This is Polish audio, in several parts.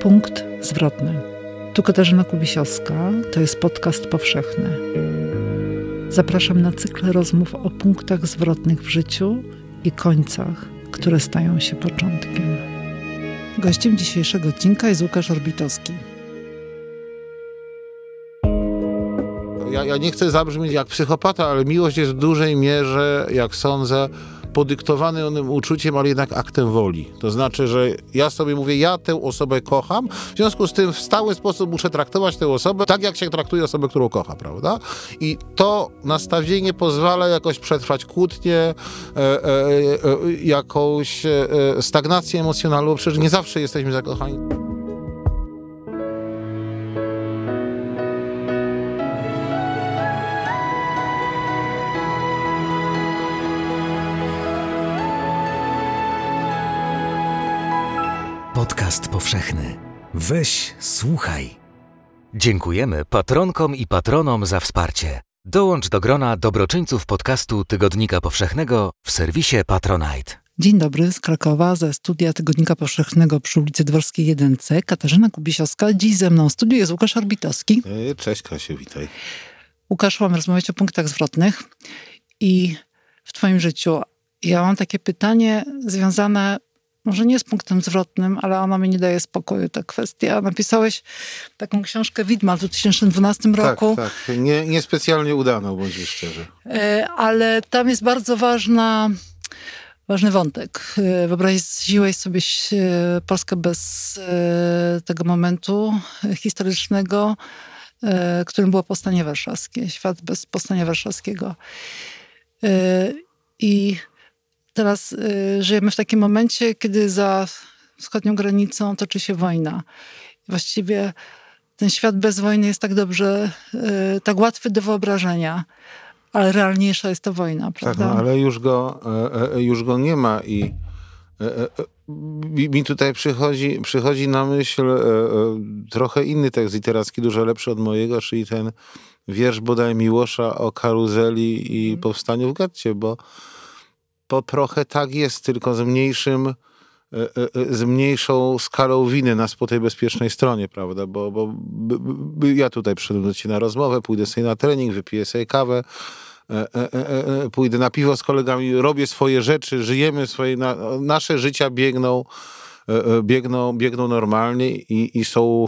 Punkt zwrotny. Tu Katarzyna Kubisiowska, to jest podcast powszechny. Zapraszam na cykl rozmów o punktach zwrotnych w życiu i końcach, które stają się początkiem. Gościem dzisiejszego odcinka jest Łukasz Orbitowski. Ja, ja nie chcę zabrzmieć jak psychopata, ale miłość jest w dużej mierze, jak sądzę, podyktowany onym uczuciem, ale jednak aktem woli. To znaczy, że ja sobie mówię, ja tę osobę kocham, w związku z tym w stały sposób muszę traktować tę osobę tak, jak się traktuje osobę, którą kocha, prawda? I to nastawienie pozwala jakoś przetrwać kłótnie, e, e, e, jakąś e, e, stagnację emocjonalną, przecież nie zawsze jesteśmy zakochani. Podcast powszechny. Weź, słuchaj. Dziękujemy patronkom i patronom za wsparcie. Dołącz do grona dobroczyńców podcastu Tygodnika Powszechnego w serwisie Patronite. Dzień dobry z Krakowa, ze studia Tygodnika Powszechnego przy ulicy Dworskiej 1C. Katarzyna Kubisiowska. Dziś ze mną w studiu jest Łukasz Orbitowski. E, Cześć Kasiu, witaj. Łukasz, mamy rozmawiać o punktach zwrotnych i w twoim życiu ja mam takie pytanie związane może nie z punktem zwrotnym, ale ona mi nie daje spokoju, ta kwestia. Napisałeś taką książkę Widma w 2012 roku. Tak, tak. Nie, niespecjalnie udaną, bądźmy szczerzy. E, ale tam jest bardzo ważna, ważny wątek. E, Wyobraziłeś sobie e, Polskę bez tego momentu historycznego, którym było Powstanie Warszawskie. Świat bez Powstania Warszawskiego. I teraz y, żyjemy w takim momencie, kiedy za wschodnią granicą toczy się wojna. Właściwie ten świat bez wojny jest tak dobrze, y, tak łatwy do wyobrażenia, ale realniejsza jest to wojna, Tak, prawda? no, ale już go, e, już go nie ma i mi tutaj przychodzi, przychodzi na myśl trochę inny tekst literacki, dużo lepszy od mojego, czyli ten wiersz bodaj Miłosza o karuzeli i powstaniu w getcie, bo, bo trochę tak jest, tylko z mniejszym e, e, e, z mniejszą skalą winy nas po tej bezpiecznej stronie, prawda? Bo, bo ja tutaj przyszedłem do ciebie na rozmowę, pójdę sobie na trening, wypiję sobie kawę, e, e, e, pójdę na piwo z kolegami, robię swoje rzeczy, żyjemy swoje, na, nasze życia biegną, biegną, biegną normalnie i, i są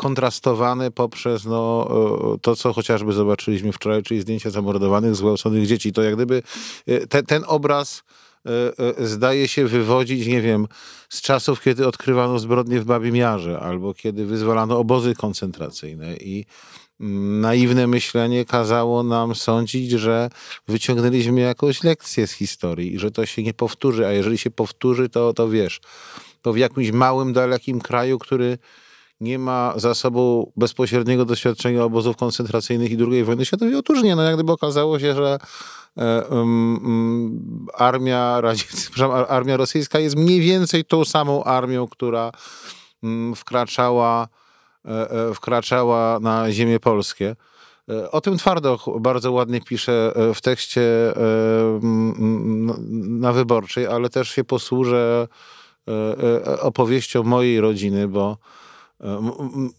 kontrastowane poprzez no, e, to, co chociażby zobaczyliśmy wczoraj, czyli zdjęcia zamordowanych, zgwałconych dzieci. To jak gdyby e, te, ten obraz e, zdaje się wywodzić, nie wiem, z czasów, kiedy odkrywano zbrodnie w Babim Jarze, albo kiedy wyzwalano obozy koncentracyjne i mm, naiwne myślenie kazało nam sądzić, że wyciągnęliśmy jakąś lekcję z historii i że to się nie powtórzy, a jeżeli się powtórzy, to, to wiesz, to w jakimś małym, dalekim kraju, który nie ma za sobą bezpośredniego doświadczenia obozów koncentracyjnych i II wojny światowej, otóż nie. No jak gdyby okazało się, że um, um, armia armia rosyjska jest mniej więcej tą samą armią, która mm, wkraczała, e, e, wkraczała na ziemię polskie. O tym Twardoch bardzo ładnie pisze w tekście na wyborczej, ale też się posłużę opowieścią mojej rodziny, bo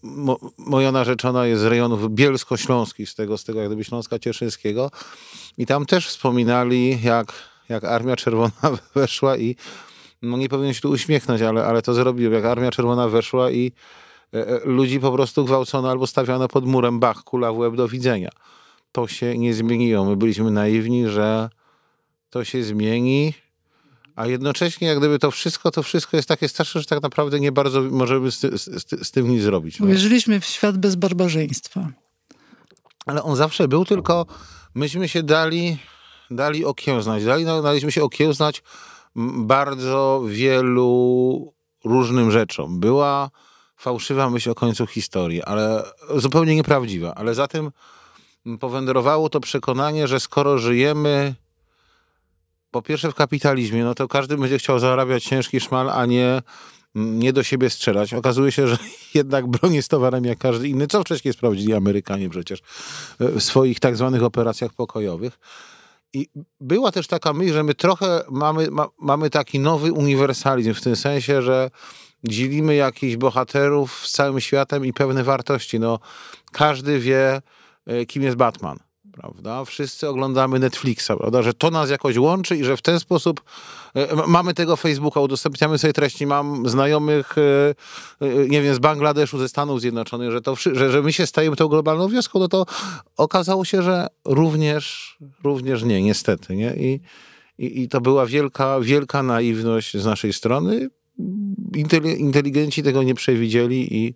mo- moja narzeczona jest z rejonów bielsko-śląskich, z tego, z tego jak Śląska Cieszyńskiego i tam też wspominali, jak, jak Armia Czerwona weszła i no nie powinien się tu uśmiechnąć, ale, ale to zrobił, jak Armia Czerwona weszła i e, e, ludzi po prostu gwałcono albo stawiano pod murem, bach, kula w łeb, do widzenia. To się nie zmieniło. My byliśmy naiwni, że to się zmieni, a jednocześnie jak gdyby to wszystko, to wszystko jest takie straszne, że tak naprawdę nie bardzo możemy z, ty- z, z, tym nic zrobić. No. Uwierzyliśmy w świat bez barbarzyństwa. Ale on zawsze był, tylko myśmy się dali, dali okiełznać. Dali, daliśmy się okiełznać bardzo wielu różnym rzeczom. Była fałszywa myśl o końcu historii, ale zupełnie nieprawdziwa. Ale za tym powędrowało to przekonanie, że skoro żyjemy po pierwsze w kapitalizmie, no to każdy będzie chciał zarabiać ciężki szmal, a nie, mm, nie do siebie strzelać. Okazuje się, że jednak broń jest towarem jak każdy inny, co wcześniej sprawdzili Amerykanie przecież e, w swoich tak zwanych operacjach pokojowych. I była też taka myśl, że my trochę mamy, ma, mamy taki nowy uniwersalizm, w tym sensie, że dzielimy jakichś bohaterów z całym światem i pewne wartości. No, każdy wie, e, kim jest Batman. Prawda? Wszyscy oglądamy Netflixa, prawda? że to nas jakoś łączy i że w ten sposób e, mamy tego Facebooka, udostępniamy sobie treści. Mam znajomych, e, e, nie wiem, z Bangladeszu, ze Stanów Zjednoczonych, że, to, że, że my się stajemy tą globalną wioską, no to okazało się, że również, również nie, niestety. Nie? I, i, I to była wielka, wielka naiwność z naszej strony. Inteligenci tego nie przewidzieli i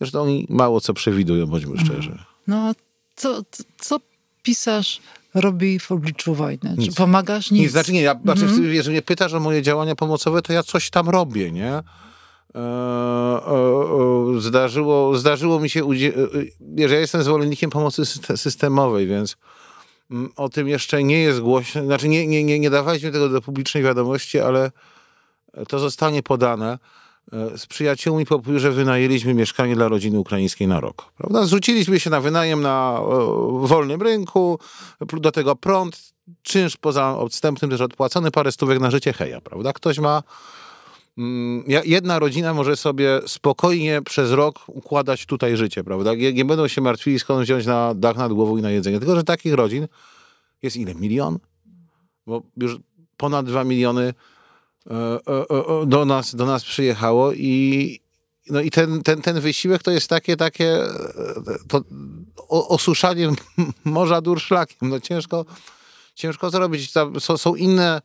zresztą oni mało co przewidują, bądźmy szczerzy. No co, co pisarz robi w obliczu wojny? Nic. Czy pomagasz? Nic. Nic. Znaczy nie, ja, znaczy, mhm. jeżeli mnie pytasz o moje działania pomocowe, to ja coś tam robię, nie? E, e, e, zdarzyło, zdarzyło mi się, że ja jestem zwolennikiem pomocy systemowej, więc mm, o tym jeszcze nie jest głośno, znaczy nie, nie, nie, nie dawaliśmy tego do publicznej wiadomości, ale to zostanie podane. E, z przyjaciółmi że wynajęliśmy mieszkanie dla rodziny ukraińskiej na rok. Prawda? Zrzuciliśmy się na wynajem na wolnym rynku, do tego prąd, czynsz poza odstępnym też odpłacony, parę stówek na życie, heja, prawda? Ktoś ma mm, jedna rodzina może sobie spokojnie przez rok układać tutaj życie, prawda? Nie, będą się martwili, skąd wziąć na dach nad głową i na jedzenie. Tylko, że takich rodzin jest ile? Milion? Bo już ponad dwa miliony E, e, e, do nas, do nas przyjechało i, no i ten, ten, ten wysiłek to jest takie, takie to osuszanie morza durszlakiem. No ciężko, ciężko zrobić. Tam są, są inne,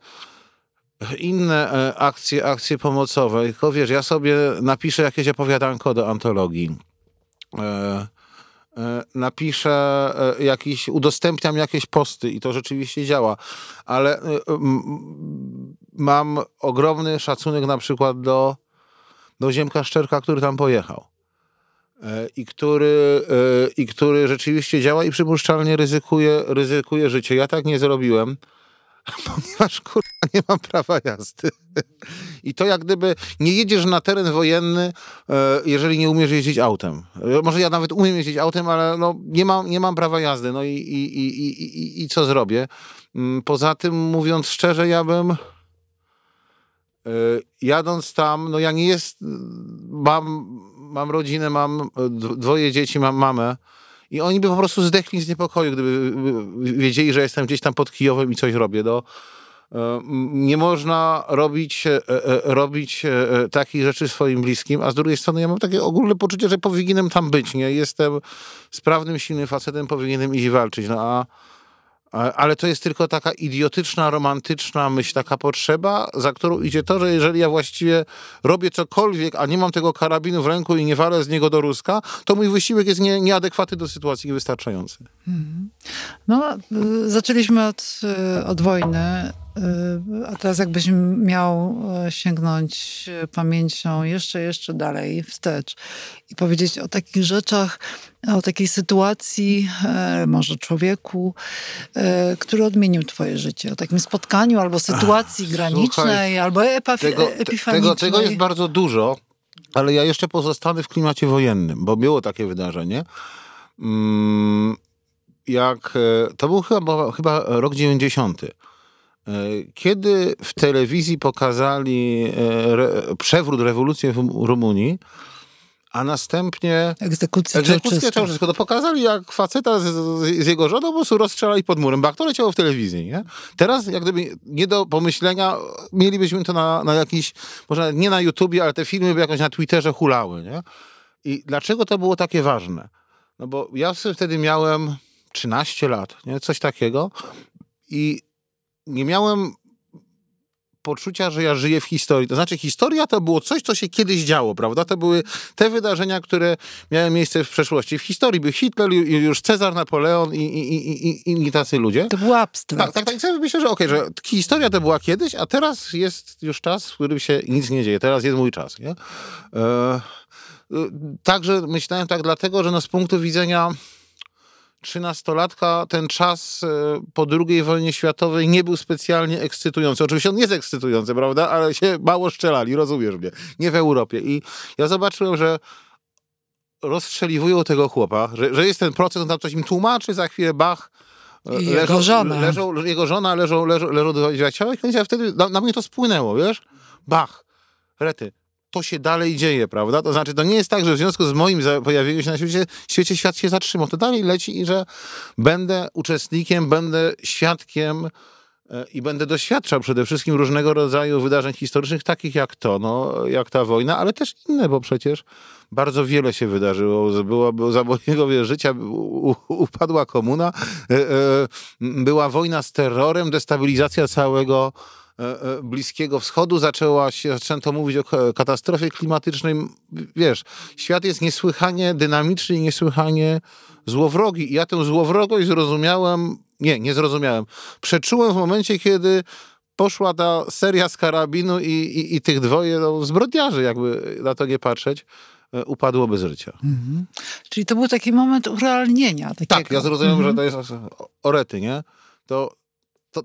inne akcje, akcje pomocowe. Tylko wiesz, ja sobie napiszę jakieś opowiadanko do antologii. napiszę jakiś, udostępniam jakieś posty i to rzeczywiście działa, ale mam ogromny szacunek na przykład do, do Ziemka Szczerka, który tam pojechał. E, I który, e, I który rzeczywiście działa i przypuszczalnie ryzykuje, ryzykuje życie. Ja tak nie zrobiłem, ponieważ kurwa nie mam prawa jazdy. I to jak gdyby nie jedziesz na teren wojenny, e, jeżeli nie umiesz jeździć autem. Może ja nawet umiem jeździć autem, ale no, nie, mam, nie mam prawa jazdy. No i, i, i, i, i co zrobię? Mm, poza tym, mówiąc szczerze, ja bym jadąc tam, no ja nie jest, mam, mam rodzinę, mam dwoje dzieci, mam mamę i oni by po prostu zdechli z niepokoju, gdyby wiedzieli, że jestem gdzieś tam pod Kijowem i coś robię. No, y, nie można robić, e, e, robić e, takich rzeczy swoim bliskim, a z drugiej strony ja mam takie ogólne poczucie, że powinienem tam być, nie? Jestem sprawnym, silnym facetem, powinienem iść walczyć, no a ale to jest tylko taka idiotyczna, romantyczna myśl, taka potrzeba, za którą idzie to, że jeżeli ja właściwie robię cokolwiek, a nie mam tego karabinu w ręku i nie walę z niego do Ruska, to mój wysiłek jest nie, nieadekwatny do sytuacji i wystarczający. Mhm. No, y, zaczęliśmy od, y, od wojny. Y, a teraz jakbyś miał e, sięgnąć pamięcią jeszcze, jeszcze dalej wstecz i powiedzieć o takich rzeczach, o takiej sytuacji, e, może człowieku, e, który odmienił twoje życie, o takim spotkaniu albo sytuacji Ach, granicznej, słuchaj, albo epafi- tego, epifanicznej. Tego, tego jest bardzo dużo, ale ja jeszcze pozostanę w klimacie wojennym, bo było takie wydarzenie. Mm, jak, to był chyba, chyba rok 90 E, kiedy w telewizji pokazali e, re, przewrót, rewolucję w Rumunii, a następnie egzekucję egzekucję Czałczewskiego, to pokazali jak faceta z, z, jego żoną po prostu rozstrzelali pod murem, bo to leciało w telewizji, nie? Teraz jak gdyby nie do pomyślenia, mielibyśmy to na, na jakiś, może nie na YouTubie, ale te filmy by jakoś na Twitterze hulały, nie? I dlaczego to było takie ważne? No bo ja wtedy miałem 13 lat, nie? Coś takiego i nie miałem poczucia, że ja żyję w historii. To znaczy, historia to było coś, co się kiedyś działo, prawda? To były te wydarzenia, które miały miejsce w przeszłości. W historii był Hitler, już Cezar, Napoleon i, i, i, i inni tacy ludzie. To był abstrakt. Tak, tak, tak. Myślę, że okej, okay, że historia to była kiedyś, a teraz jest już czas, w którym się nic nie dzieje. Teraz jest mój czas, nie? E, także myślałem tak dlatego, że no z punktu widzenia trzynastolatka ten czas e, po II wojnie światowej nie był specjalnie ekscytujący. Oczywiście on jest ekscytujący, prawda? Ale się mało strzelali, rozumiesz mnie. Nie w Europie. I ja zobaczyłem, że rozstrzeliwują tego chłopa, że, że jest ten proces, on tam coś im tłumaczy, za chwilę Bach e, i leżą, jego żona. Leżą, jego żona, leżą, leżą, leżą dwa ciała i wtedy na, na mnie to spłynęło, wiesz? Bach, rety, to się dalej dzieje, prawda? To znaczy, to nie jest tak, że w związku z moim pojawieniem się na świecie, świecie świat się zatrzymał. To dalej leci i że będę uczestnikiem, będę świadkiem e, i będę doświadczał przede wszystkim różnego rodzaju wydarzeń historycznych, takich jak to, no, jak ta wojna, ale też inne, bo przecież bardzo wiele się wydarzyło. Było, za mojego życia upadła komuna, e, e, była wojna z terrorem, destabilizacja całego Bliskiego Wschodu, zaczęła się, zaczęto mówić o katastrofie klimatycznej. Wiesz, świat jest niesłychanie dynamiczny i niesłychanie złowrogi. I ja tę złowrogość zrozumiałem, nie, nie zrozumiałem. Przeczułem w momencie, kiedy poszła ta seria z karabinu i, i, i tych dwoje no, zbrodniarzy, jakby na to nie patrzeć e, upadło bez życia. Mhm. Czyli to był taki moment urealnienia. Takiego. Tak, ja zrozumiałem, mhm. że to jest orety, nie? To, to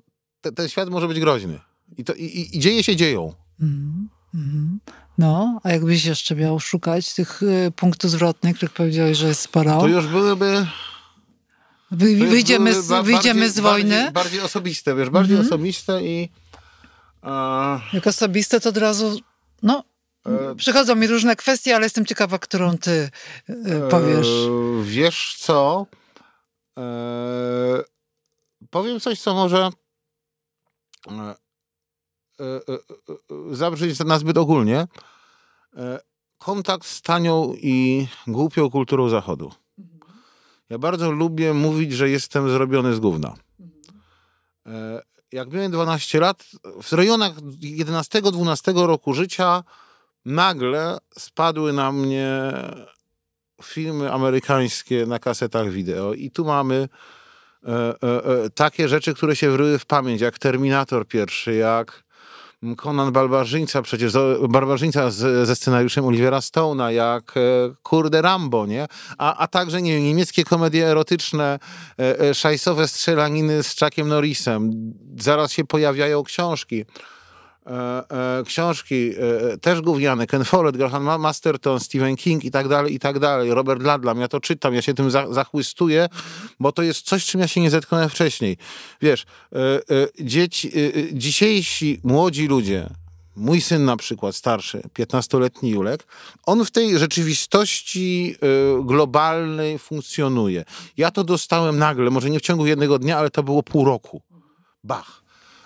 ten świat może być groźny. I, to, i, i dzieje się dzieją. Mm, mm. No, a jakbyś jeszcze miał szukać tych y, punktów zwrotnych, których powiedziałeś, że jest sporo. To już byłyby... Wy, wyjdziemy, z, ba, wyjdziemy bardziej, z wojny. Bardziej, bardziej, osobiste, wiesz, bardziej mm osobiste i... A... Jak osobiste, to od razu, no, e... przychodzą mi różne kwestie, ale jestem ciekawa, którą ty e, powiesz. E, wiesz co? Powiem coś, co może e, E, e, zabrzeć nazbyt ogólnie, kontakt z tanią i głupią kulturą Zachodu. Ja bardzo lubię mówić, że jestem zrobiony z gówna. Jak miałem 12 lat, w rejonach 11-12 roku życia nagle spadły na mnie filmy amerykańskie na kasetach wideo. I tu mamy e, e, e, takie rzeczy, które się wryły w pamięć, jak Terminator pierwszy, jak Conan Barbarzyńca, przecież Barbarzyńca z, ze scenariuszem Olivera Stone'a, jak e, Kurde Rambo, nie? A, a także, nie wiem, niemieckie komedie erotyczne, e, e, szajsowe strzelaniny z Chuckiem Norrisem. Zaraz się pojawiają książki. E, e, książki e, też gówniane, Ken Follett, Graham Masterton, Stephen King i tak dalej, i tak dalej, Robert Ludlum, ja to czytam, ja się tym zachłystuję, bo to jest coś, czym ja się nie zetknąłem wcześniej. Wiesz, dzieci, dzisiejsi młodzi ludzie, mój syn na przykład, starszy, 15-letni Julek, on w tej rzeczywistości globalnej funkcjonuje. Ja to dostałem nagle, może nie w ciągu jednego dnia, ale to było pół roku. Bach.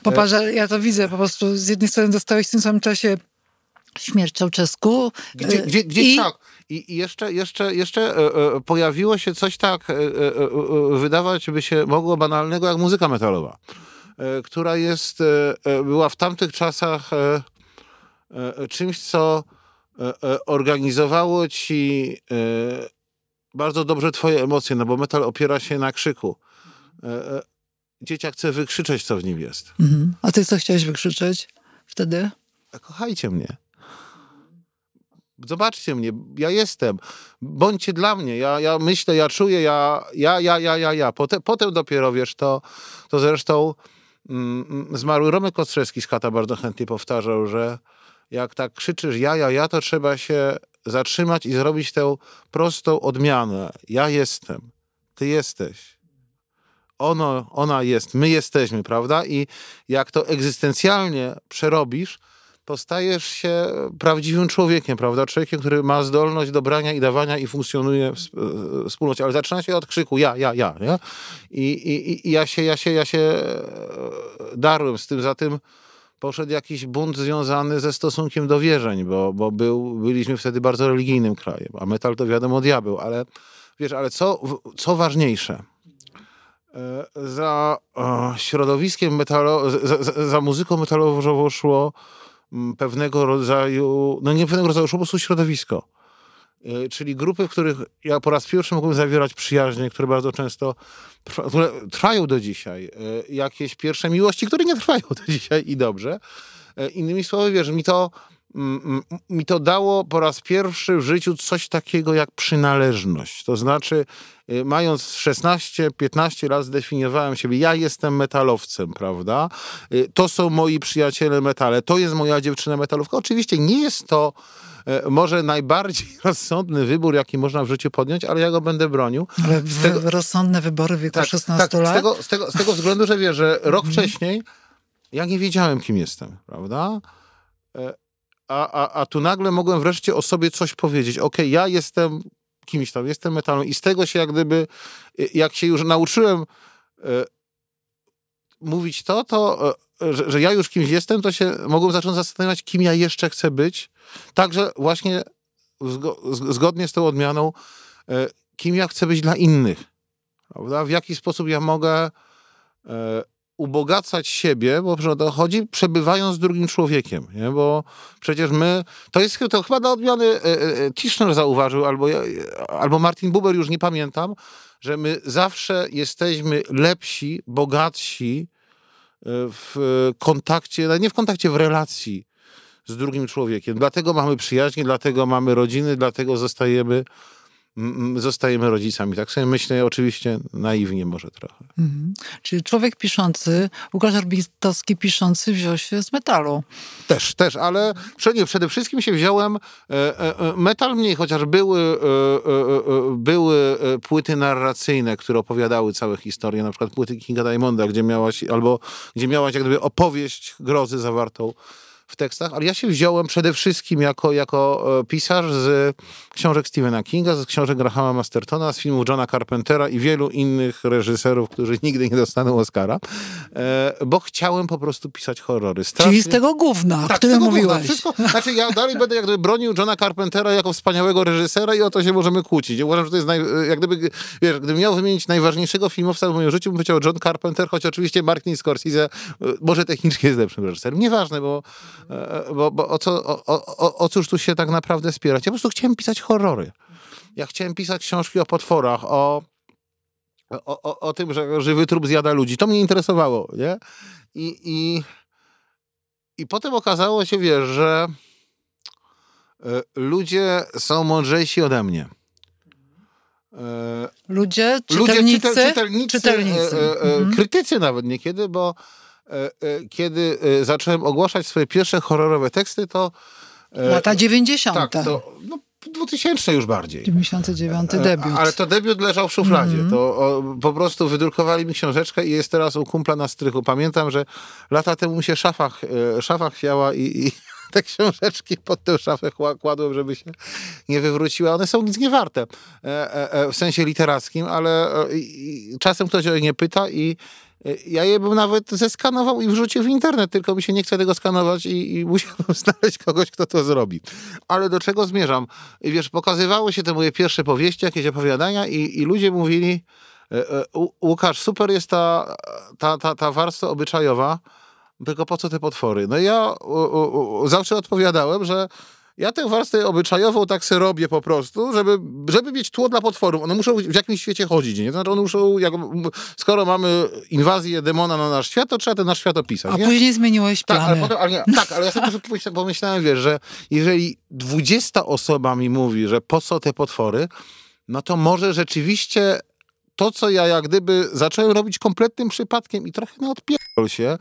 Poparze, ja to widzę po prostu. Z jednej strony dostałeś w tym samym czasie śmierć Czałczesku. Gdzie, gdzie, gdzieś i... tak. I, I, jeszcze, jeszcze, jeszcze e, e, pojawiło się coś tak, e wydawać by się mogło banalnego, jak muzyka metalowa, która jest, była w tamtych czasach czymś, co organizowało ci bardzo dobrze twoje emocje, no bo metal opiera się na krzyku dzieciak chce wykrzyczeć, co w nim jest. Mhm. A ty co chciałeś wykrzyczeć wtedy? Kochajcie mnie. Zobaczcie mnie, ja jestem. Bądźcie dla mnie. Ja, ja myślę, ja czuję, ja, ja, ja, ja, ja, ja. Potem, potem dopiero, wiesz, to, to zresztą mm, mm zmarły Romek Ostrzewski z Kata bardzo chętnie powtarzał, że jak tak krzyczysz ja, ja, ja, to trzeba się zatrzymać i zrobić tę prostą odmianę. Ja jestem, ty jesteś ono, ona jest, my jesteśmy, prawda? I jak to egzystencjalnie przerobisz, to stajesz się prawdziwym człowiekiem, prawda? Człowiekiem, który ma zdolność do brania i dawania i funkcjonuje w e, wspólnocie. Ale zaczyna się od krzyku ja, ja, ja, nie? I, i, i ja, się, ja, się, ja się e, darłem z tym, za tym poszedł jakiś bunt związany ze stosunkiem do wierzeń, bo, bo był, byliśmy wtedy bardzo religijnym krajem, a metal to wiadomo diabeł, ale wiesz, ale co, co ważniejsze, za środowiskiem metalo, za, za, za muzyką metalową szło mm, pewnego rodzaju, no nie pewnego rodzaju, szło po prostu środowisko. E, czyli grupy, w których ja po raz pierwszy mogłem zawierać przyjaźnie, które bardzo często które trwają do dzisiaj. E, jakieś pierwsze miłości, które nie trwają do dzisiaj i dobrze. Innymi słowy, wiesz, mi to mi to dało po raz pierwszy w życiu coś takiego jak przynależność. To znaczy, y, mając 16-15 lat, zdefiniowałem siebie. Ja jestem metalowcem, prawda? Y, to są moi przyjaciele metale. To jest moja dziewczyna metalówka. Oczywiście nie jest to e, może najbardziej rozsądny wybór, jaki można w życiu podjąć, ale ja go będę bronił. Ale tego, rozsądne wybory w wieku tak, 16 tak, lat? Z tego, z, tego, z tego względu, że wiesz, że rok mhm. wcześniej ja nie wiedziałem, kim jestem, prawda? A, a, a tu nagle mogłem wreszcie o sobie coś powiedzieć. Okej, okay, ja jestem kimś tam, jestem metalem i z tego się jak gdyby, jak się już nauczyłem e, mówić to, to e, że, że, ja już kimś jestem, to się mogłem zacząć zastanawiać, kim ja jeszcze chcę być. Także właśnie zgo, zgodnie z tą odmianą, kim ja chcę być dla innych. Prawda? W jaki sposób ja mogę ubogacać siebie, bo o to chodzi, przebywając z drugim człowiekiem, nie? bo przecież my, to jest to chyba dla odmiany e, e, Tischner zauważył, albo, albo Martin Buber, już nie pamiętam, że my zawsze jesteśmy lepsi, bogatsi e, w kontakcie, nie w kontakcie, w relacji z drugim człowiekiem. Dlatego mamy przyjaźnie, dlatego mamy rodziny, dlatego zostajemy zostajemy rodzicami. Tak sobie myślę, oczywiście naiwnie może trochę. Mhm. Czyli człowiek piszący, Łukasz Orbitowski piszący wziął się z metalu. Też, też, ale przede, przede wszystkim się wziąłem e, e, e metal mniej, chociaż były, były płyty narracyjne, które opowiadały całe historie, na przykład płyty Kinga Diamonda, gdzie miałaś, albo gdzie miałaś jak gdyby opowieść grozy zawartą w tekstach, ale ja się wziąłem przede wszystkim jako, jako e, pisarz z książek Stephena Kinga, z książek Grahama Mastertona, z filmów Johna Carpentera i wielu innych reżyserów, którzy nigdy nie dostaną Oscara, e, bo chciałem po prostu pisać horrory. Strasznie... Czyli z tego gówna, tak, o którym mówiłeś. Wszystko, znaczy ja dalej będę jak gdyby bronił Johna Carpentera jako wspaniałego reżysera i o to się możemy kłócić. Ja uważam, że to jest, naj, jak gdyby, wiesz, gdybym miał wymienić najważniejszego filmowca w moim życiu, bym powiedział John Carpenter, choć oczywiście Martin Scorsese e, może technicznie jest lepszym reżyserem. Nieważne, bo bo, bo o, co, o, o, o cóż tu się tak naprawdę spierać? Ja po prostu chciałem pisać horrory. Ja chciałem pisać książki o potworach, o, o, o, o tym, że żywy trup zjada ludzi. To mnie interesowało, nie? I, i, i potem okazało się, wiesz, że e, ludzie są mądrzejsi ode mnie. E, ludzie, czytelnicy, ludzie, czytel, czytelnicy, czytelnicy. E, e, mhm. krytycy nawet niekiedy, bo E, e, kiedy e, zacząłem ogłaszać swoje pierwsze horrorowe teksty, to... Lata 90. Tak, to no, 2000 już bardziej. 99 debiut. Ale to debiut leżał w szufladzie. Mm -hmm. To o, po prostu wydrukowali mi książeczkę i jest teraz u kumpla na strychu. Pamiętam, że lata temu mi się szafach, szafa chwiała i, i te książeczki pod tę szafę kładłem, żeby się nie wywróciła. One są nic nie warte w sensie literackim, ale czasem ktoś o nie pyta i ja je bym nawet zeskanował i wrzucił w internet, tylko mi się nie chce tego skanować i, i musiałbym znaleźć kogoś, kto to zrobi. Ale do czego zmierzam? Wiesz, pokazywały się te moje pierwsze powieści, jakieś opowiadania i, i ludzie mówili, e, e, Łukasz, super jest ta, ta, ta, ta warstwa obyczajowa, tylko po co te potwory? No ja zawsze odpowiadałem, że ja tę warstwę obyczajową tak se robię po prostu, żeby, żeby mieć tło dla potworów. One muszą w jakimś świecie chodzić, nie? Znaczy one muszą, jak, skoro mamy inwazję demona na nasz świat, to trzeba ten nasz świat opisać. A nie? później zmieniłeś plany. Tak, ale, potem, ale nie, tak, ale ja sobie pomyślałem, wiesz, że jeżeli dwudziesta osoba mi mówi, że po co te potwory, no to może rzeczywiście to, co ja jak gdyby zacząłem robić kompletnym przypadkiem i trochę na odpierdol się,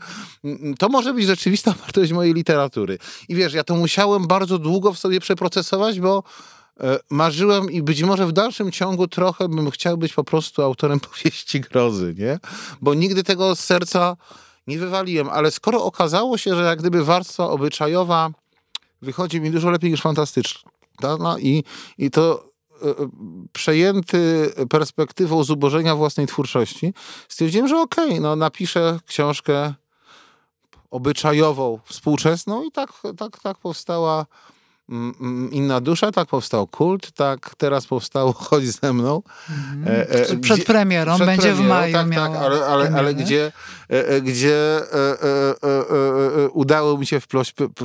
to może być rzeczywista wartość mojej literatury. I wiesz, ja to musiałem bardzo długo w sobie przeprocesować, bo e, marzyłem i być może w dalszym ciągu trochę bym chciał być po prostu autorem powieści grozy, nie? Bo nigdy tego z serca nie wywaliłem, ale skoro okazało się, że jak gdyby warstwa obyczajowa wychodzi mi dużo lepiej niż fantastyczna, no i, i to przejęty perspektywą zubożenia własnej twórczości, stwierdziłem, że okej, okay, no napiszę książkę obyczajową, współczesną i tak, tak, tak powstała Mm, mm, inna dusza, tak powstał kult, tak teraz powstało Chodź ze mną. Mm. E, e, przed gdzie, premierą, przed będzie premierą, w maju Tak, tak, ale, ale, ale gdzie, e, e gdzie e, e, udało mi się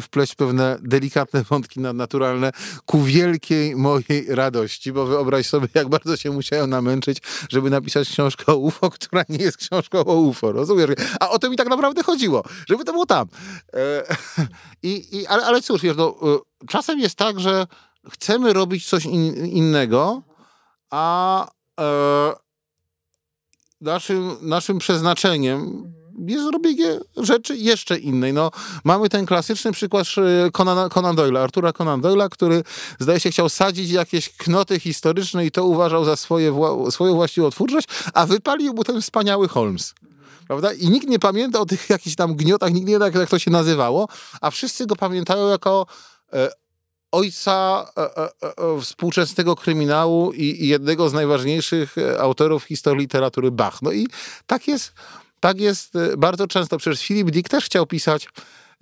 wpleść, pewne delikatne wątki nadnaturalne ku wielkiej mojej radości, bo wyobraź sobie, jak bardzo się musiałem namęczyć, żeby napisać książkę o UFO, która nie jest książką o UFO, rozumiesz? A o to mi tak naprawdę chodziło, żeby to było tam. I, i, ale, ale cóż, wiesz, no, czasem jest tak, że chcemy robić coś in, innego, a e, naszym, naszym przeznaczeniem jest robienie rzeczy jeszcze innej. No, mamy ten klasyczny przykład Conan, Conan Doyle'a, Artura Conan Doyle'a, który zdaje się chciał sadzić jakieś knoty historyczne i to uważał za swoje, swoją właściwą twórczość, a wypalił mu ten wspaniały Holmes prawda? I nikt nie pamięta o tych jakichś tam gniotach, nikt nie wie, jak, jak to się nazywało, a wszyscy go pamiętają jako ojca współczesnego kryminału i jednego z najważniejszych autorów historii literatury Bach. No i tak jest, tak jest bardzo często. Przecież Philip Dick też chciał pisać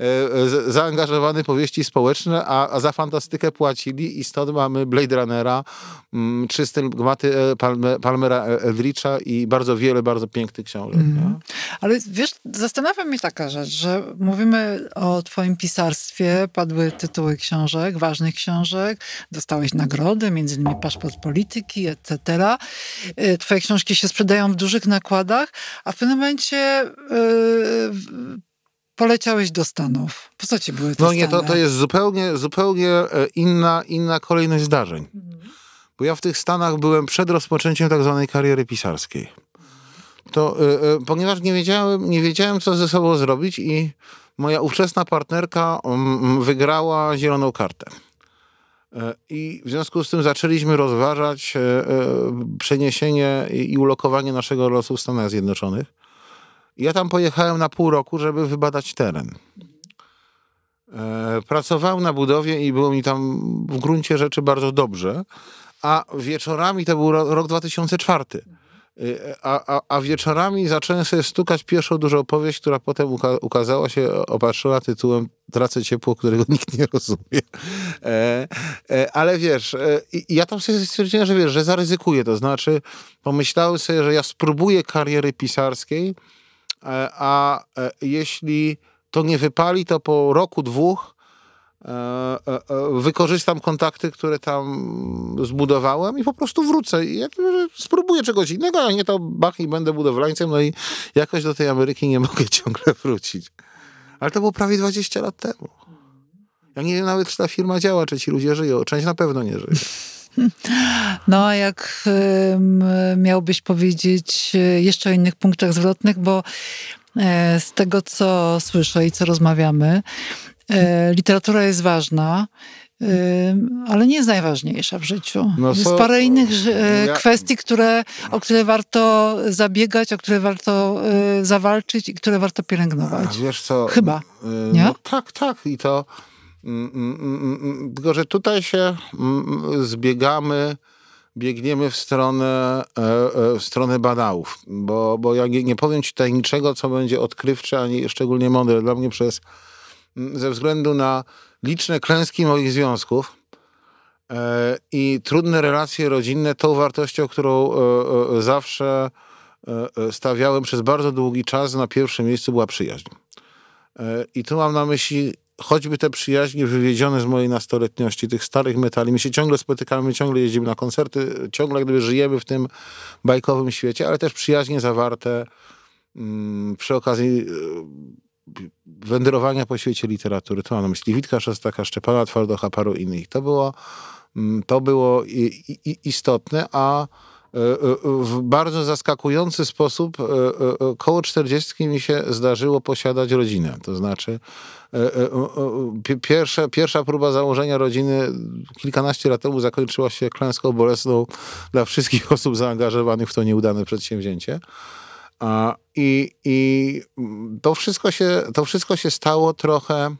E, zaangażowany powieści społeczne, a, a za fantastykę płacili i stąd mamy Blade Runnera, mm, Czysty Gmaty e, Palmera Eldritcha i bardzo wiele bardzo pięknych książek. Mm. Ale wiesz, zastanawia mnie taka rzecz, że mówimy o twoim pisarstwie, padły tytuły książek, ważnych książek, dostałeś nagrody, między innymi Paszport Polityki, etc. E, twoje książki się sprzedają w dużych nakładach, a w pewnym momencie yy, poleciałeś do Stanów. Po co ci były te No nie, to, to jest zupełnie, zupełnie e, inna, inna kolejność zdarzeń. Mhm. Bo ja w tych Stanach byłem przed rozpoczęciem tak zwanej kariery pisarskiej. To, y, y, ponieważ nie wiedziałem, nie wiedziałem, co ze sobą zrobić i moja ówczesna partnerka um, wygrała zieloną kartę. I w związku z tym zaczęliśmy rozważać przeniesienie i ulokowanie naszego losu w Stanach Zjednoczonych. Ja tam pojechałem na pół roku, żeby wybadać teren. E, pracowałem na budowie i było mi tam w gruncie rzeczy bardzo dobrze, a wieczorami, to był rok 2004, e, a, a, a, wieczorami zacząłem sobie stukać pierwszą dużą opowieść, która potem uka ukazała się opatrzona tytułem Tracę ciepło, którego nikt nie rozumie. E, e, ale wiesz, e, ja tam sobie stwierdziłem, że wiesz, że zaryzykuję. To znaczy, pomyślałem sobie, że ja spróbuję kariery pisarskiej, a e, jeśli to nie wypali, to po roku, dwóch e, wykorzystam kontakty, które tam zbudowałem i po prostu wrócę. I jak, spróbuję czegoś innego, a nie to bach i będę budowlańcem, no i jakoś do tej Ameryki nie mogę ciągle wrócić. Ale to było prawie 20 lat temu. Ja nie wiem nawet, czy ta firma działa, czy ci ludzie żyją. Część na pewno nie żyje. No a jak miałbyś powiedzieć e, jeszcze o innych punktach zwrotnych, bo e, z tego, co słyszę i co rozmawiamy, e, literatura jest ważna, ale nie jest najważniejsza w życiu. No jest parę innych ja... kwestii, które, o które warto zabiegać, o które warto zawalczyć i które warto pielęgnować. Wiesz co? Chyba, nie? No, tak, tak. I to tylko, że tutaj się zbiegamy, biegniemy w stronę, e, e, w stronę badałów, bo, bo ja nie, nie powiem ci tutaj niczego, co będzie odkrywcze, ani szczególnie mądre dla mnie przez, ze względu na liczne klęski moich związków e, i trudne relacje rodzinne, tą wartością, którą zawsze stawiałem przez bardzo długi czas, na pierwszym miejscu była przyjaźń. I tu mam na myśli choćby te przyjaźnie wywiedzione z mojej nastoletniości, tych starych metali, my się ciągle spotykamy, ciągle jeździmy na koncerty, ciągle gdyby żyjemy w tym bajkowym świecie, ale też przyjaźnie zawarte mm, przy okazji y, wędrowania po świecie literatury. To mam na myśli Witka Szostaka, Szczepana Twardocha, paru innych. To było, mm, to było i, i, istotne, a w bardzo zaskakujący sposób e, koło 40 mi się zdarzyło posiadać rodzinę. To znaczy pierwsza, pierwsza próba założenia rodziny kilkanaście lat temu zakończyła się klęską bolesną dla wszystkich osób zaangażowanych w to nieudane przedsięwzięcie. I, i to, wszystko się, to wszystko się stało trochę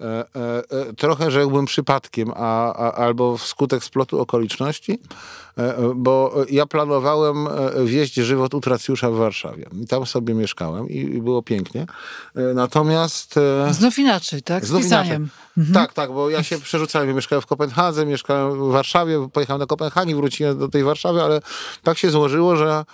E, e, e, trochę rzekłbym przypadkiem, a, a, albo wskutek splotu okoliczności, bo ja planowałem wieść żywot utracjusza w Warszawie. I tam sobie mieszkałem i, i było pięknie. Natomiast... Znów inaczej, tak? Znów inaczej. Mhm. Tak, tak, bo ja się przerzucałem. Ja mieszkałem w Kopenhadze, mieszkałem w Warszawie, pojechałem do Kopenhagi, wróciłem do tej Warszawy, ale tak się złożyło, że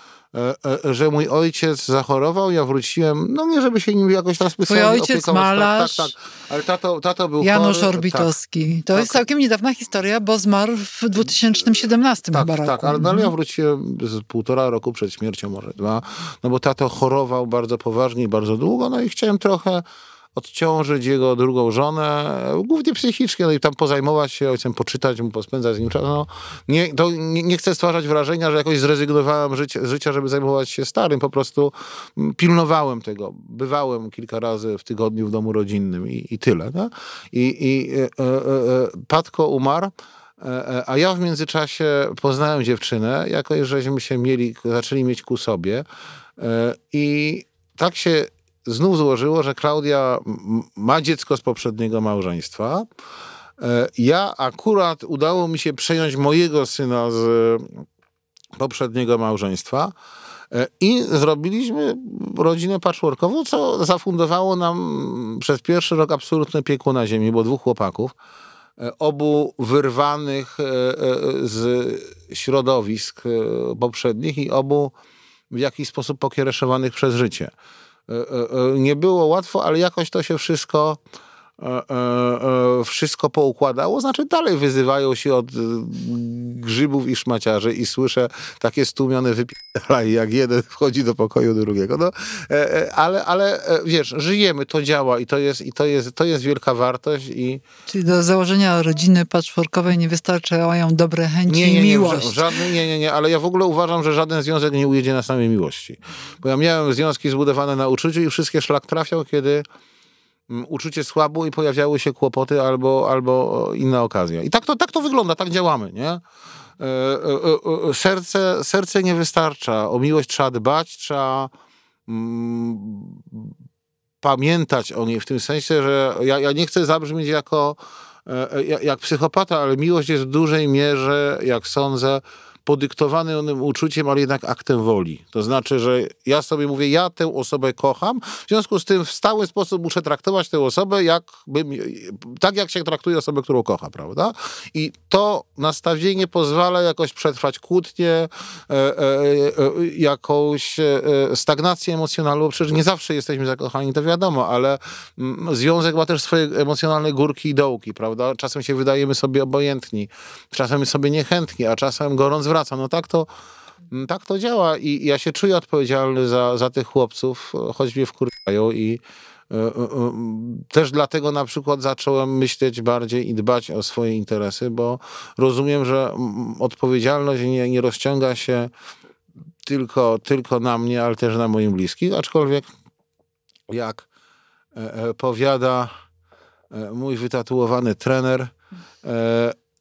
że mój ojciec zachorował, ja wróciłem, no nie żeby się nim jakoś tam specjalnie Twój ojciec opiekować. malarz. Tak, tak, tak. Ale tato, tato był Janusz chory. Orbitowski. Tak, to tak. jest całkiem niedawna historia, bo zmarł w 2017 tak, chyba roku. Tak, ale, ale ja wróciłem z półtora roku przed śmiercią, może dwa, no bo tato chorował bardzo poważnie i bardzo długo, no i chciałem trochę odciążyć jego drugą żonę, głównie psychicznie, no i tam pozajmować się ojcem, poczytać mu, pospędzać z nim czas. No, nie, to nie, nie, chcę stwarzać wrażenia, że jakoś zrezygnowałem życia, życia, żeby zajmować się starym, po prostu pilnowałem tego. Bywałem kilka razy w tygodniu w domu rodzinnym i, i tyle. No? I, i e, e, e, Patko umarł, e, e, a ja w międzyczasie poznałem dziewczynę, jakoś żeśmy się mieli, zaczęli mieć ku sobie e, i tak się znów złożyło, że Klaudia ma dziecko z poprzedniego małżeństwa. E, ja akurat udało mi się przejąć mojego syna z poprzedniego małżeństwa. E, I zrobiliśmy rodzinę patchworkową, co zafundowało nam przez pierwszy rok absolutne piekło na ziemi, bo dwóch chłopaków, e, obu wyrwanych z środowisk poprzednich i obu w jakiś sposób pokiereszowanych przez życie. Nie było łatwo, ale jakoś to się wszystko E, e, e, wszystko poukładało, znaczy dalej wyzywają się od grzybów i szmaciarzy i słyszę takie stłumione wypierdalaj, jak jeden wchodzi do pokoju drugiego. No, ale, ale wiesz, żyjemy, to działa i to jest, i to jest, to jest wielka wartość. I... Czyli do założenia rodziny patchworkowej nie wystarczają dobre chęci nie, nie, nie, i miłość. Żadny, nie, nie, nie, ale ja w ogóle uważam, że żaden związek nie ujedzie na samej miłości. Bo ja miałem związki zbudowane na uczuciu i wszystkie szlak trafiał, kiedy uczucie słabło i pojawiały się kłopoty albo, albo inna okazja. I tak to, tak to wygląda, tak działamy, nie? E, e, e, serce, serce nie wystarcza. O miłość trzeba dbać, trzeba mm, pamiętać o niej w tym sensie, że ja, ja nie chcę zabrzmieć jako jak psychopata, ale miłość jest w dużej mierze, jak sądzę, podyktowany onym uczuciem, ale jednak aktem woli. To znaczy, że ja sobie mówię, ja tę osobę kocham, w związku z tym w stały sposób muszę traktować tę osobę jakbym, tak, jak się traktuje osobę, którą kocha, prawda? I to nastawienie pozwala jakoś przetrwać kłótnie, e, e, e, jakąś e, stagnację emocjonalną, przecież nie zawsze jesteśmy zakochani, to wiadomo, ale mm, związek ma też swoje emocjonalne górki i dołki, prawda? Czasem się wydajemy sobie obojętni, czasem sobie niechętni, a czasem gorąc No tak to, mm, tak to działa i ja się czuję odpowiedzialny za, za tych chłopców, choć mnie wkurzają i y, y, y, też dlatego na przykład zacząłem myśleć bardziej i dbać o swoje interesy, bo rozumiem, że mm, odpowiedzialność nie, nie rozciąga się tylko, tylko na mnie, ale też na moim bliskich, aczkolwiek jak e, e, powiada e, mój wytatuowany trener,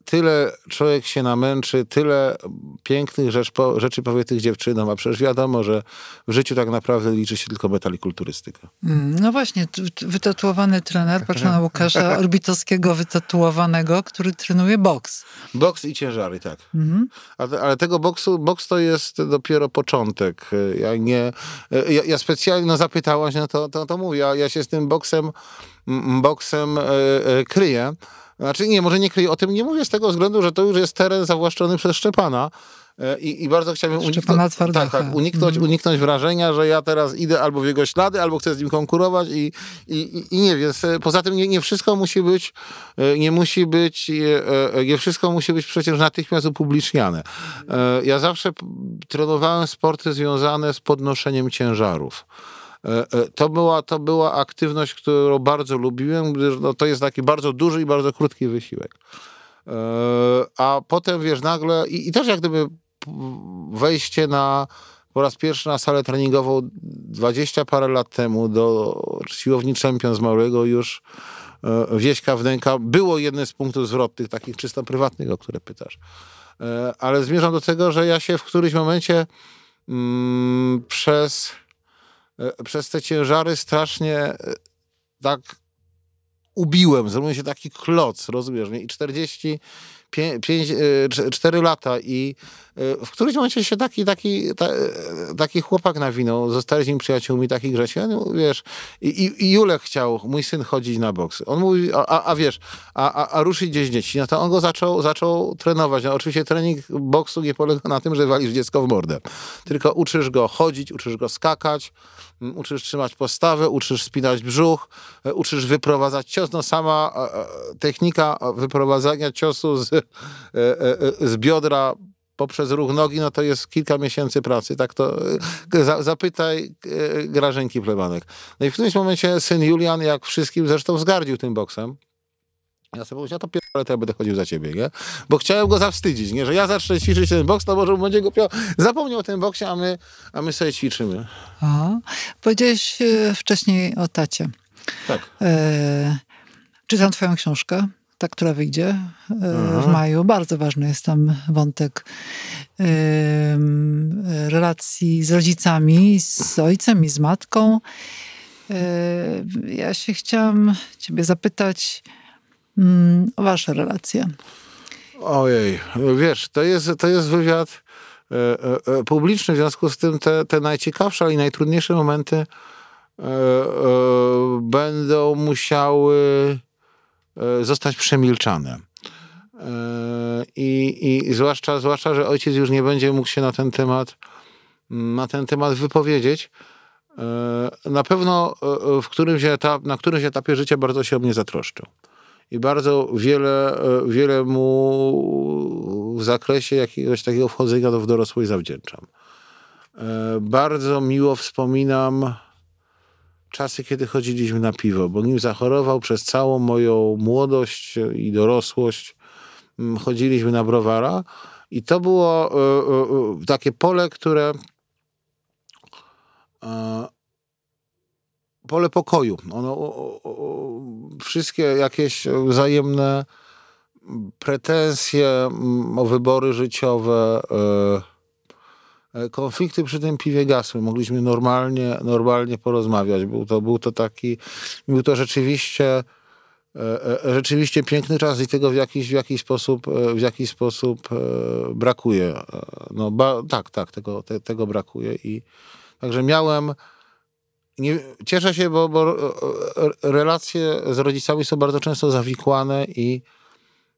tyle człowiek się namęczy, tyle pięknych rzecz, po, rzeczy powie tych dziewczynom, a przecież wiadomo, że w życiu tak naprawdę liczy się tylko metal i kulturystyka. Mm, no właśnie, wytatuowany trener, patrzę na Łukasza Orbitowskiego wytatuowanego, który trenuje boks. Boks i ciężary, tak. Mhm. Ale, ale tego boksu, boks to jest dopiero początek. Ja nie, ja, ja specjalnie no, zapytałaś, no to, to, to mówię, ja, ja się z tym boksem, boksem e, kryję. Znaczy nie, może nie kryję, o tym nie mówię z tego względu, że to już jest teren zawłaszczony przez Szczepana. E, I, I, bardzo chciałbym uniknąć, tak, tak, uniknąć, mm. uniknąć wrażenia, że ja teraz idę albo w jego ślady, albo chcę z nim konkurować i, i, i nie wiem. Poza tym nie, nie wszystko musi być, e, nie musi być, e, nie wszystko musi być przecież natychmiast upubliczniane. Ja zawsze trenowałem sporty związane z podnoszeniem ciężarów. E, e, to była, to była aktywność, którą bardzo lubiłem, gdyż no, to jest taki bardzo duży i bardzo krótki wysiłek. E, a potem, wiesz, nagle i, i też jak gdyby wejście na po raz pierwszy na salę treningową 20 parę lat temu do siłowni Champion z Małego już Wieśka Wnęka było jednym z punktów zwrotnych, takich czysto prywatnych, o które pytasz. Ale zmierzam do tego, że ja się w którymś momencie mm, przez przez te ciężary strasznie e, tak ubiłem, zrobiłem się taki kloc, rozumiesz mnie? I 40, 5, 4 lata i e, w którymś momencie się taki, taki, ta, taki chłopak nawinął, zostali z nim przyjaciółmi, taki Grzesiu, no, wiesz, i, i Julek chciał, mój syn, chodzić na boks. On mówi, a, a, a wiesz, a, a, a ruszyć gdzieś dzieci, no to on go zaczął, zaczął trenować. No, oczywiście trening boksu nie polega na tym, że walisz dziecko w mordę, tylko uczysz go chodzić, uczysz go skakać, uczysz trzymać postawę, uczysz spinać brzuch, e, uczysz wyprowadzać cios. No sama e, e, technika wyprowadzania ciosu z, z biodra poprzez ruch nogi, no to jest kilka miesięcy pracy. Tak to za, zapytaj Grażynki Plebanek. No i w którymś momencie syn Julian, jak wszystkim zresztą wzgardził tym boksem, ja sobie powiedziałem, to pierdolę, to ja będę chodził za ciebie, nie? Bo chciałem go zawstydzić, nie? Że ja zacznę ćwiczyć ten boks, to może będzie go piał. Zapomniał o tym boksie, a my, a my sobie ćwiczymy. A, powiedziałeś e, wcześniej o tacie. Tak. E, czytam twoją książkę, ta, która wyjdzie e, w maju. Bardzo ważny jest tam wątek e, relacji z rodzicami, z ojcem i z matką. Ja się chciałam ciebie zapytać mm, wasze relacje. Ojej, wiesz, to jest, to jest wywiad publiczny, w związku z tym te, te najciekawsze i najtrudniejsze momenty będą musiały zostać przemilczane. I, i zwłaszcza, zwłaszcza, że ojciec już nie będzie mógł się na ten temat, na ten temat wypowiedzieć. Na pewno w którymś etap, na którymś etapie życia bardzo się o mnie zatroszczył. I bardzo wiele, wiele mu w zakresie jakiegoś takiego wchodzenia w dorosłość zawdzięczam. Bardzo miło wspominam czasy, kiedy chodziliśmy na piwo, bo nim zachorował przez całą moją młodość i dorosłość, mm, chodziliśmy na browara i to było e, e, takie pole, które e, pole pokoju. Ono, wszystkie jakieś wzajemne pretensje mm, o wybory życiowe, E, konflikty przy tym piwie gasły. Mogliśmy normalnie, normalnie porozmawiać. Był to, był to taki, był to rzeczywiście e, e, rzeczywiście piękny czas i tego w jakiś, w jakiś sposób, w jakiś sposób brakuje. No, ba, tak, tak, tego, te, tego brakuje i także miałem nie, cieszę się, bo, bo relacje z rodzicami są bardzo często zawikłane i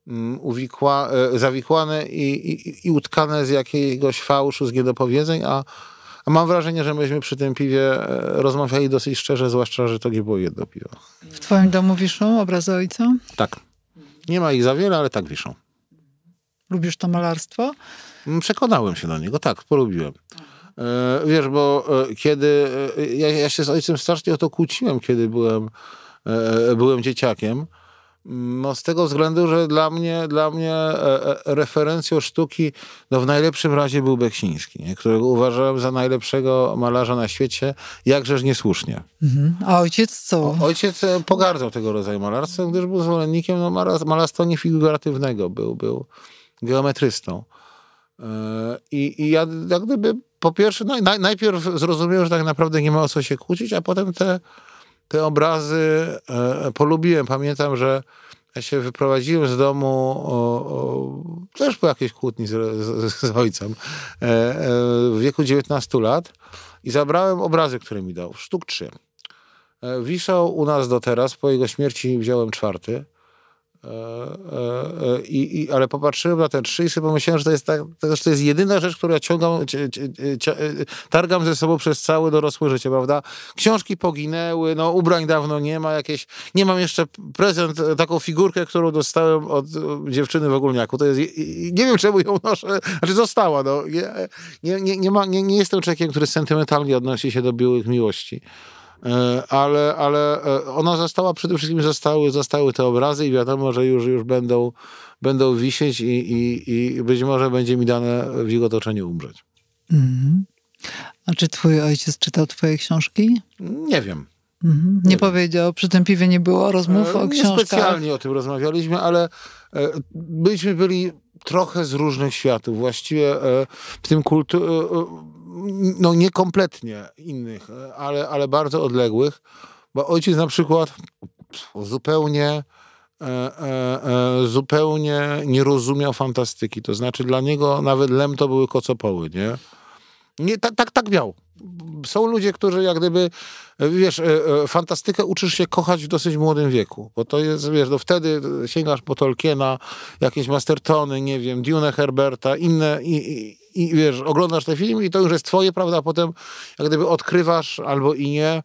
Mm, uwikła, e, zawikłane i, i, i utkane z jakiegoś fałszu, z niedopowiedzeń, a, a mam wrażenie, że myśmy przy tym piwie e, rozmawiali dosyć szczerze, zwłaszcza, że to nie było jedno piwo. W twoim domu wiszą obrazy ojca? Tak. Nie ma ich za wiele, ale tak wiszą. Lubisz to malarstwo? Mm, przekonałem się do niego, tak, polubiłem. E, wiesz, bo kiedy ja, ja, się z ojcem strasznie o to kłóciłem, kiedy byłem, byłem dzieciakiem, no z tego względu, że dla mnie, dla mnie e, e, referencją sztuki no w najlepszym razie był Beksiński, nie? którego uważałem za najlepszego malarza na świecie, jakżeż niesłusznie. Mhm. A ojciec co? Ojciec e, pogardzał tego rodzaju malarstwem, gdyż był zwolennikiem no, malarstwa niefiguratywnego, był, był geometrystą. I, I ja jak gdyby po pierwsze, no, najpierw zrozumiałem, że tak naprawdę nie ma o co się kłócić, a potem te te obrazy e, polubiłem. Pamiętam, że ja się wyprowadziłem z domu o, o, też po jakiejś kłótni z, z, z ojcem e, e, w wieku 19 lat i zabrałem obrazy, które mi dał. Sztuk trzy. E, wiszą u nas do teraz. Po jego śmierci wziąłem czwarty. E, e, I, i, ale popatrzyłem na te trzy i sobie pomyślałem, że to jest, tak, to jest jedyna rzecz, którą ja ciągam, targam ze sobą przez całe dorosłe życie, prawda? Książki poginęły, no ubrań dawno nie ma, jakieś, nie mam jeszcze prezent, taką figurkę, którą dostałem od dziewczyny w ogólniaku. To jest, nie wiem czemu ją noszę, znaczy została, no. Nie, nie, nie, ma, nie, nie jestem człowiekiem, który sentymentalnie odnosi się do byłych miłości. E, ale, ale e, ona została, przede wszystkim zostały, zostały te obrazy i wiadomo, że już, już będą, będą wisieć i, i, i być może będzie mi dane w ich otoczeniu umrzeć. Mm. A czy twój ojciec czytał twoje książki? Nie wiem. Mhm. Nie, nie powiedział, przy tym piwie nie było rozmów e, o książkach? Nie specjalnie o tym rozmawialiśmy, ale byliśmy byli trochę z różnych światów. Właściwie w tym kultu no niekompletnie innych, ale, ale bardzo odległych, bo ojciec na przykład zupełnie e, e, e, zupełnie nie rozumiał fantastyki. To znaczy dla niego nawet lem to były kocopoły, nie? nie tak, tak, tak miał. Są ludzie, którzy jak gdyby, wiesz, fantastykę uczysz się kochać w dosyć młodym wieku, bo to jest, wiesz, no wtedy sięgasz po Tolkiena, jakieś Mastertony, nie wiem, Dune Herberta, inne, i, i, i wiesz, oglądasz te filmy i to już jest twoje, prawda, potem jak gdyby odkrywasz albo i nie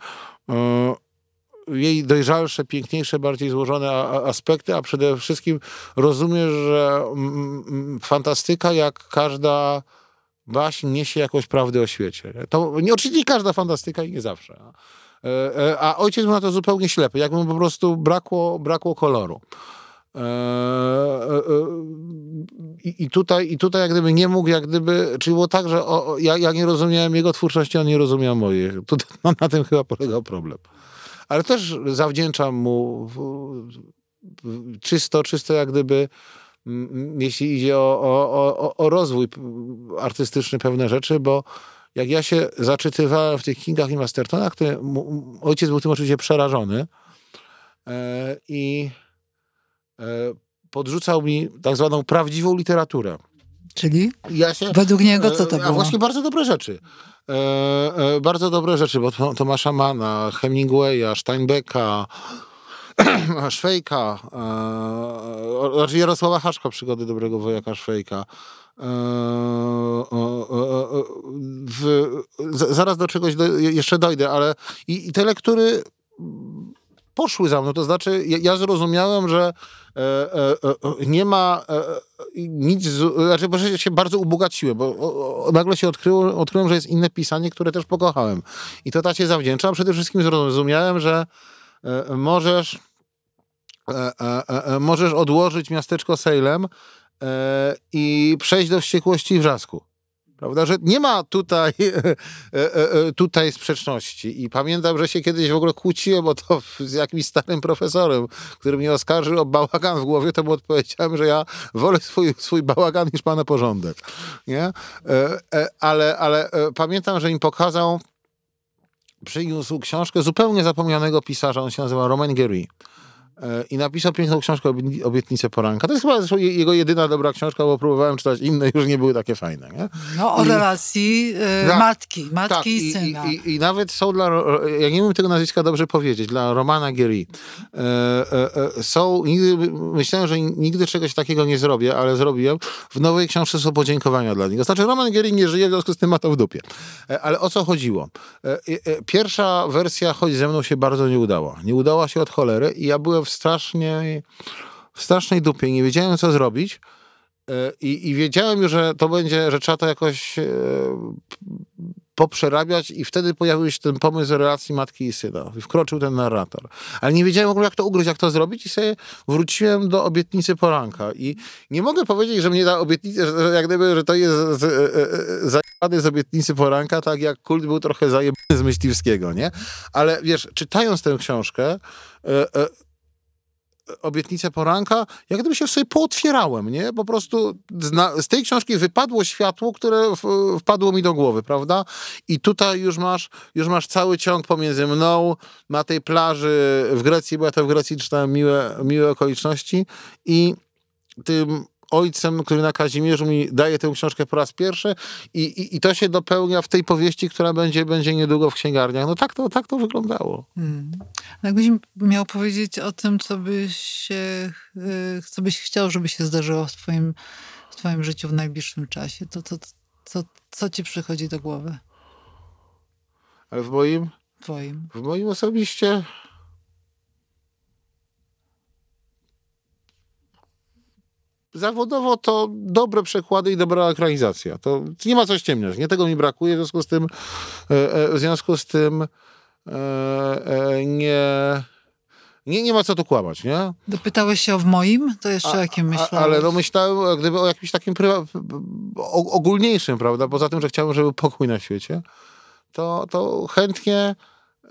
jej dojrzalsze, piękniejsze, bardziej złożone aspekty, a przede wszystkim rozumiesz, że fantastyka jak każda baśń niesie jakąś prawdę o świecie. To nie, oczywiście każda fantastyka i nie zawsze. A, e, e, ojciec był na to zupełnie ślepy, jakby mu po prostu brakło, brakło koloru. E, I, tutaj, I tutaj jak gdyby nie mógł, jak gdyby, czyli było tak, że o, ja, ja nie rozumiałem jego twórczości, on nie rozumiał mojej. Tutaj, no, na tym chyba polegał problem. Ale też zawdzięczam mu czysto, czysto jak gdyby jeśli idzie o, o, o, o rozwój artystyczny pewne rzeczy, bo jak ja się zaczytywałem w tych Kingach i Mastertonach, to ojciec był tym oczywiście przerażony e, i e, podrzucał mi tak zwaną prawdziwą literaturę. Czyli? Ja się, Według niego co to było? A właśnie bardzo dobre rzeczy. E, e, bardzo dobre rzeczy, bo Tomasza Mana, Hemingwaya, Steinbecka, Szwejka, e, znaczy Jarosława Haszka, Przygody dobrego wojaka Szwejka. E, w, zaraz do czegoś do, jeszcze dojdę, ale i, i te lektury poszły za mną. To znaczy, ja, ja zrozumiałem, że e, e, e, nie ma e, nic, znaczy, bo się bardzo ubogaciłem, bo o, o, nagle się odkryło, odkryłem, że jest inne pisanie, które też pokochałem. I to tacie zawdzięczam. Przede wszystkim zrozumiałem, że możesz e, możesz odłożyć miasteczko Salem i przejść do wściekłości i wrzasku. Prawda, że nie ma tutaj, e, e, e, tutaj sprzeczności. I pamiętam, że się kiedyś w ogóle kłóciłem o to z jakimś starym profesorem, który mnie oskarżył o bałagan w głowie, to mu odpowiedziałem, że ja wolę swój, swój bałagan niż pana porządek. Nie? Ale, ale pamiętam, że im pokazał, przyniósł książkę zupełnie zapomnianego pisarza, on się nazywa Romain Gary i napisał piękną książkę Obietnicę Poranka. To jest chyba jego jedyna dobra książka, bo próbowałem czytać inne, już nie były takie fajne. Nie? No o I, relacji yy, matki, matki tak, i syna. I, i, I, nawet są dla, ja nie wiem tego nazwiska dobrze powiedzieć, dla Romana Gary. E, e, e, są, nigdy, myślałem, że nigdy czegoś takiego nie zrobię, ale zrobiłem. W nowej książce są podziękowania dla niego. Znaczy Roman Gary nie żyje, w związku z tym ma to w dupie. E, ale o co chodziło? E, e, pierwsza wersja Chodź ze mną się bardzo nie udała. Nie udała się od cholery i ja byłem w strasznie, w strasznej dupie. Nie wiedziałem, co zrobić. E, I, I wiedziałem już, że to będzie, że trzeba to jakoś e, poprzerabiać i wtedy pojawił się ten pomysł relacji matki i syna. Wkroczył ten narrator. Ale nie wiedziałem w ogóle, jak to ugryźć, jak to zrobić i sobie wróciłem do obietnicy poranka. I nie mogę powiedzieć, że mnie ta obietnica, że, jak gdyby, że to jest z, z, z, obietnicy poranka, tak jak kult był trochę zajebany z Myśliwskiego, nie? Ale wiesz, czytając tę książkę, e, e, obietnicę poranka, jak gdyby się sobie pootwierałem, nie? Po prostu z, tej książki wypadło światło, które wpadło mi do głowy, prawda? I tutaj już masz, już masz cały ciąg pomiędzy mną, na tej plaży w Grecji, bo ja to w Grecji czytałem miłe, miłe okoliczności i tym ojcem, który na Kazimierzu mi daje tę książkę po raz pierwszy i, i, i, to się dopełnia w tej powieści, która będzie, będzie niedługo w księgarniach. No tak to, tak to wyglądało. Hmm. Jakbyś miał powiedzieć o tym, co byś, się, y, co byś chciał, żeby się zdarzyło w twoim, w twoim życiu w najbliższym czasie, to, to, co, co ci przychodzi do głowy? Ale w moim? Twoim. W moim osobiście zawodowo to dobre przekłady i dobra ekranizacja. To nie ma co ściemniać. Nie tego mi brakuje, w związku z tym e, e, w związku z tym e, nie nie, nie ma co tu kłamać, nie? Dopytałeś się o w moim? To jeszcze o jakim myślałeś? Ale no myślałem gdyby o jakimś takim ogólniejszym, prawda? Poza tym, że chciałbym, żeby pokój na świecie, to, to chętnie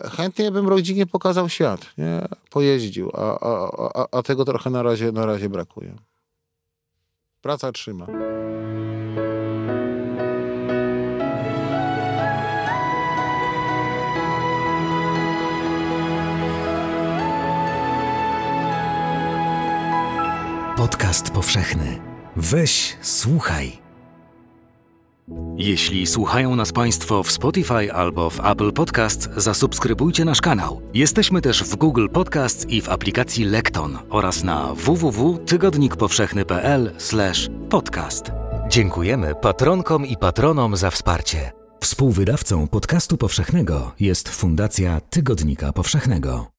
chętnie bym rodzinie pokazał świat, nie? Pojeździł, a, a, a, a tego trochę na razie, na razie brakuje. Praca trzyma. Podcast powszechny. Weź, słuchaj. Jeśli słuchają nas Państwo w Spotify albo w Apple Podcasts, zasubskrybujcie nasz kanał. Jesteśmy też w Google Podcasts i w aplikacji Lekton oraz na www.tygodnikpowszechny.pl/podcast. Dziękujemy patronkom i patronom za wsparcie. Współwydawcą podcastu powszechnego jest Fundacja Tygodnika Powszechnego.